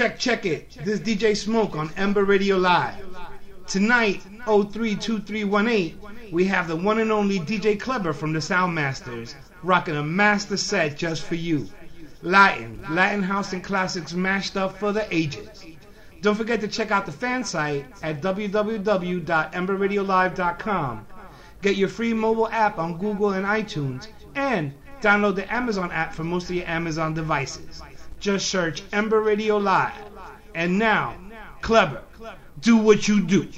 Check, check it. This DJ Smoke on Ember Radio Live. Tonight, 032318, we have the one and only DJ Kleber from the Zound Masterz, rocking a master set just for you. Latin, Latin house and classics mashed up for the ages. Don't forget to check out the fan site at www.emberradiolive.com. Get your free mobile app on Google and iTunes, and download the Amazon app for most of your Amazon devices. Just search Ember Radio Live. And now, Kleber, do what you do.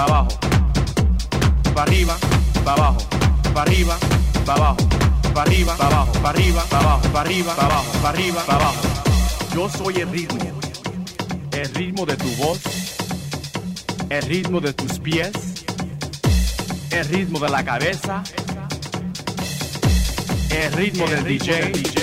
para abajo, para arriba, para abajo, para arriba, para abajo, para arriba, para abajo, para arriba, para abajo, para arriba, para abajo, para arriba, para abajo. Yo soy el ritmo, el ritmo de tu voz, el ritmo de tus pies, el ritmo de la cabeza, el ritmo del DJ.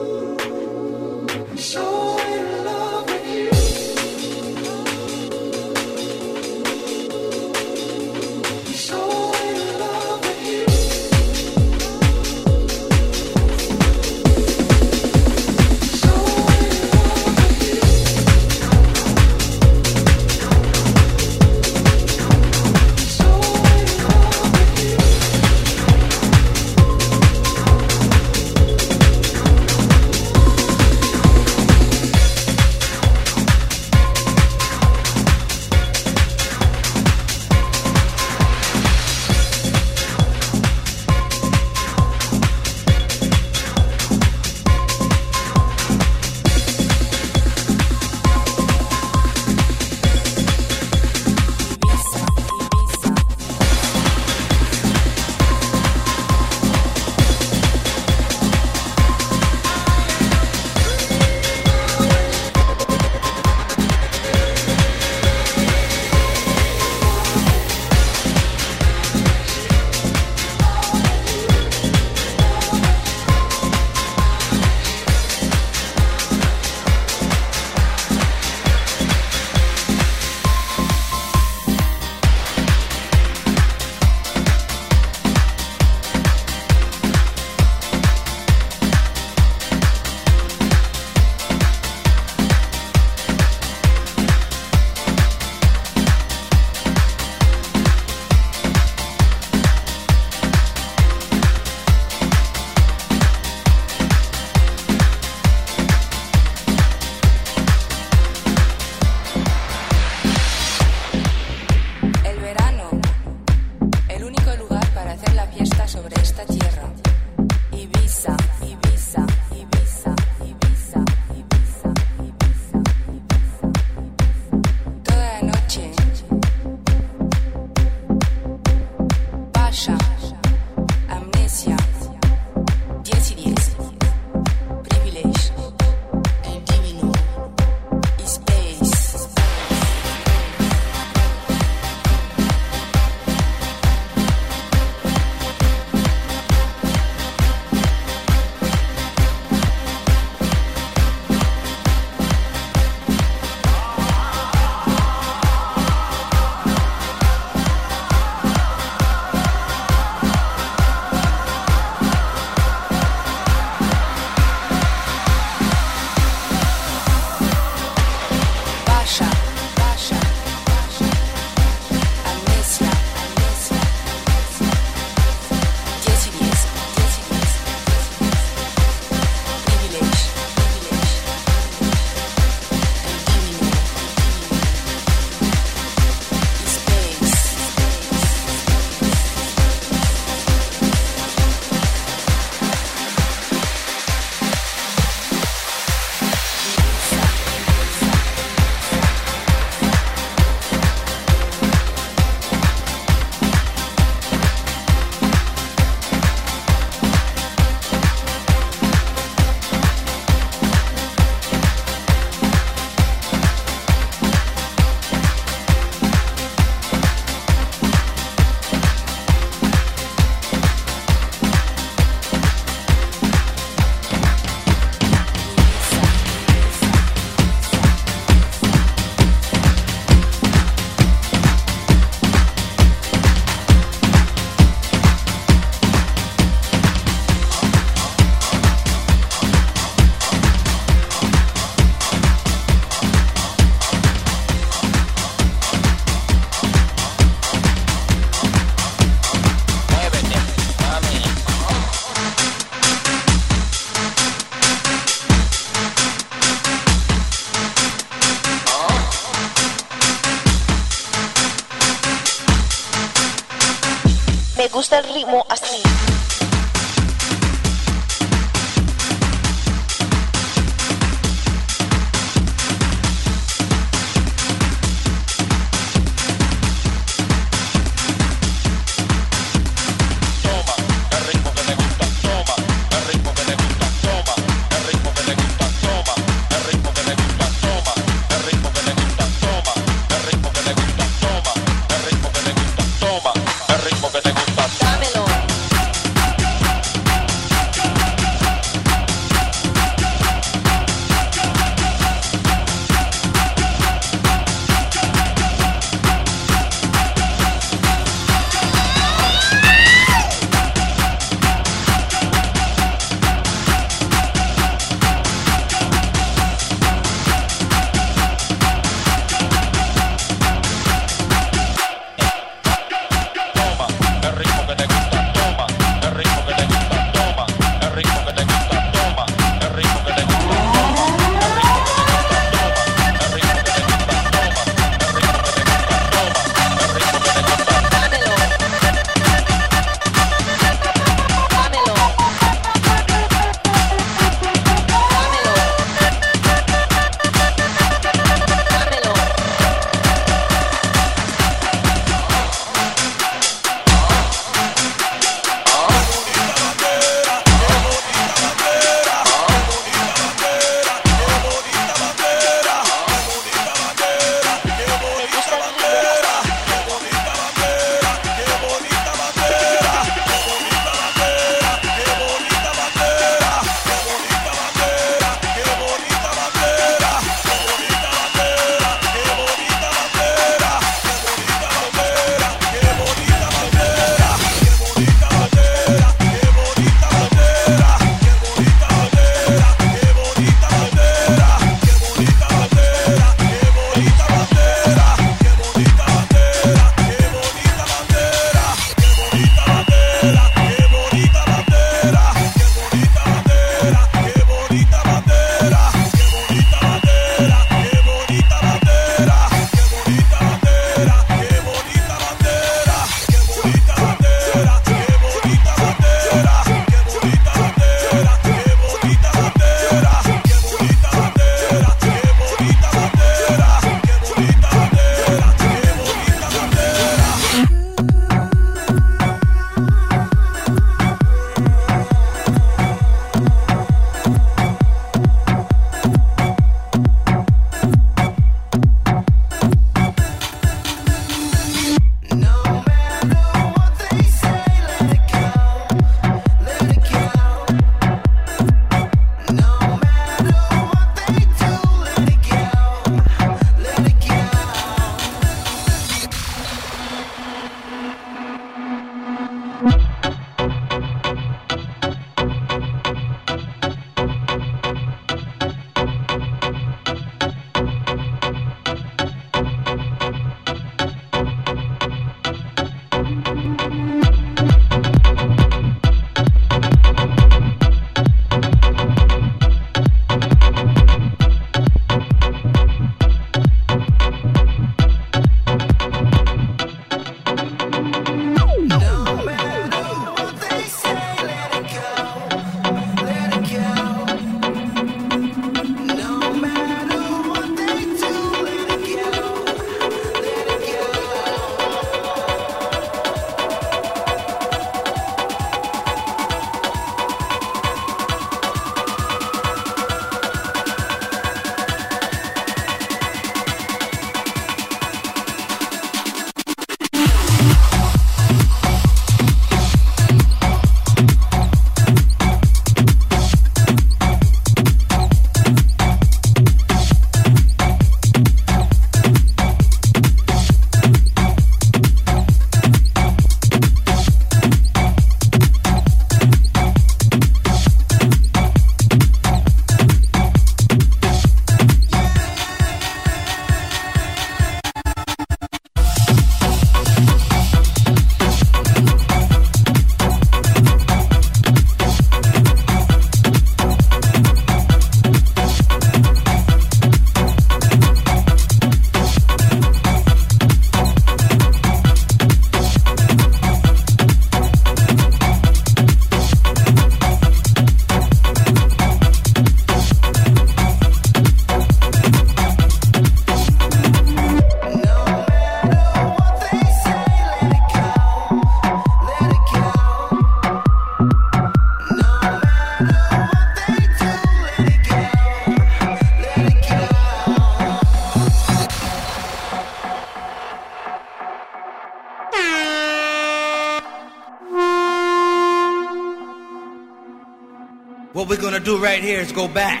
Do right here is go back.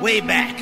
Way back.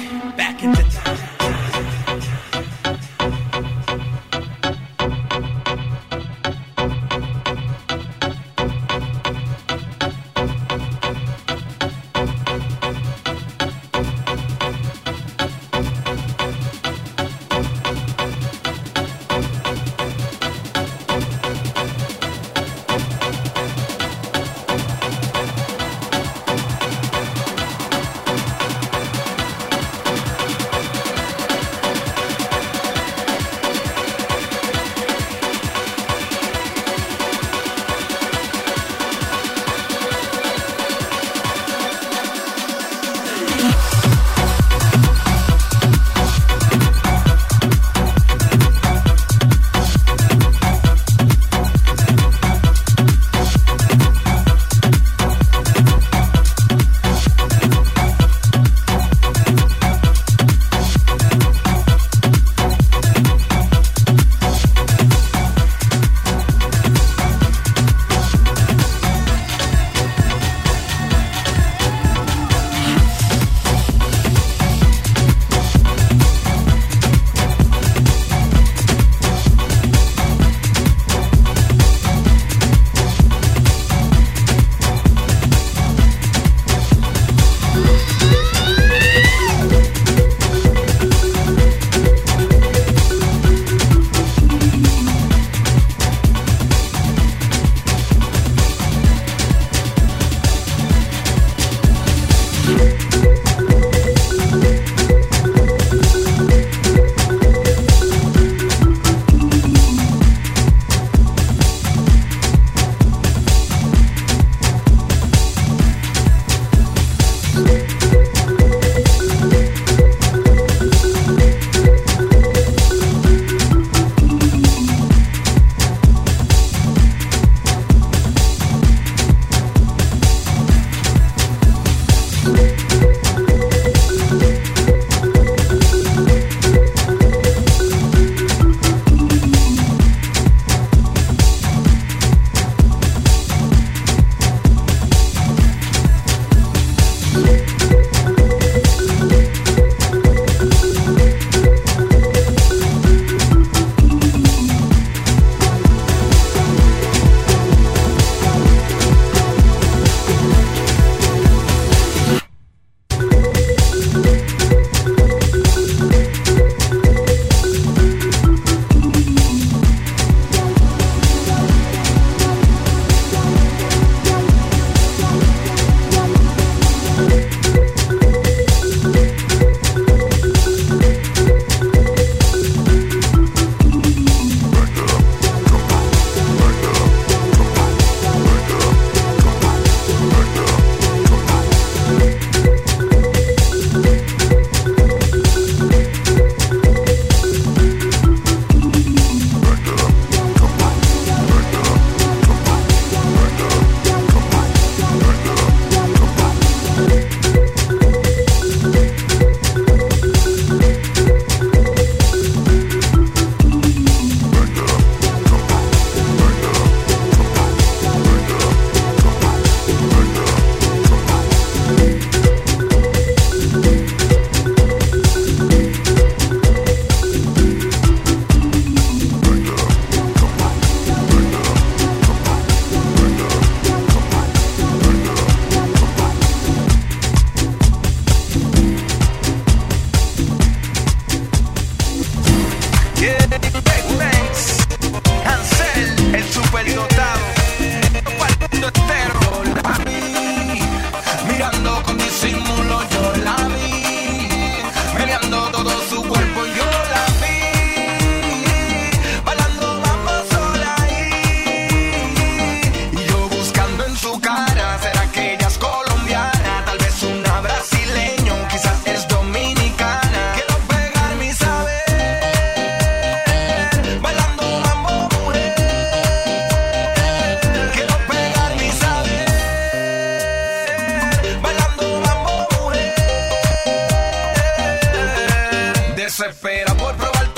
por probar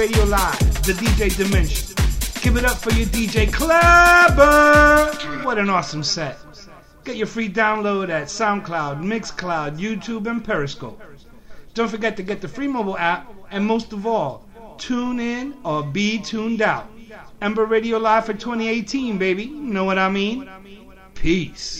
Radio Live, the DJ Dimension. Give it up for your DJ Kleber. What an awesome set. Get your free download at SoundCloud, Mixcloud, YouTube, and Periscope. Don't forget to get the free mobile app, and most of all, tune in or be tuned out. Ember Radio Live for 2018, baby. You know what I mean? Peace.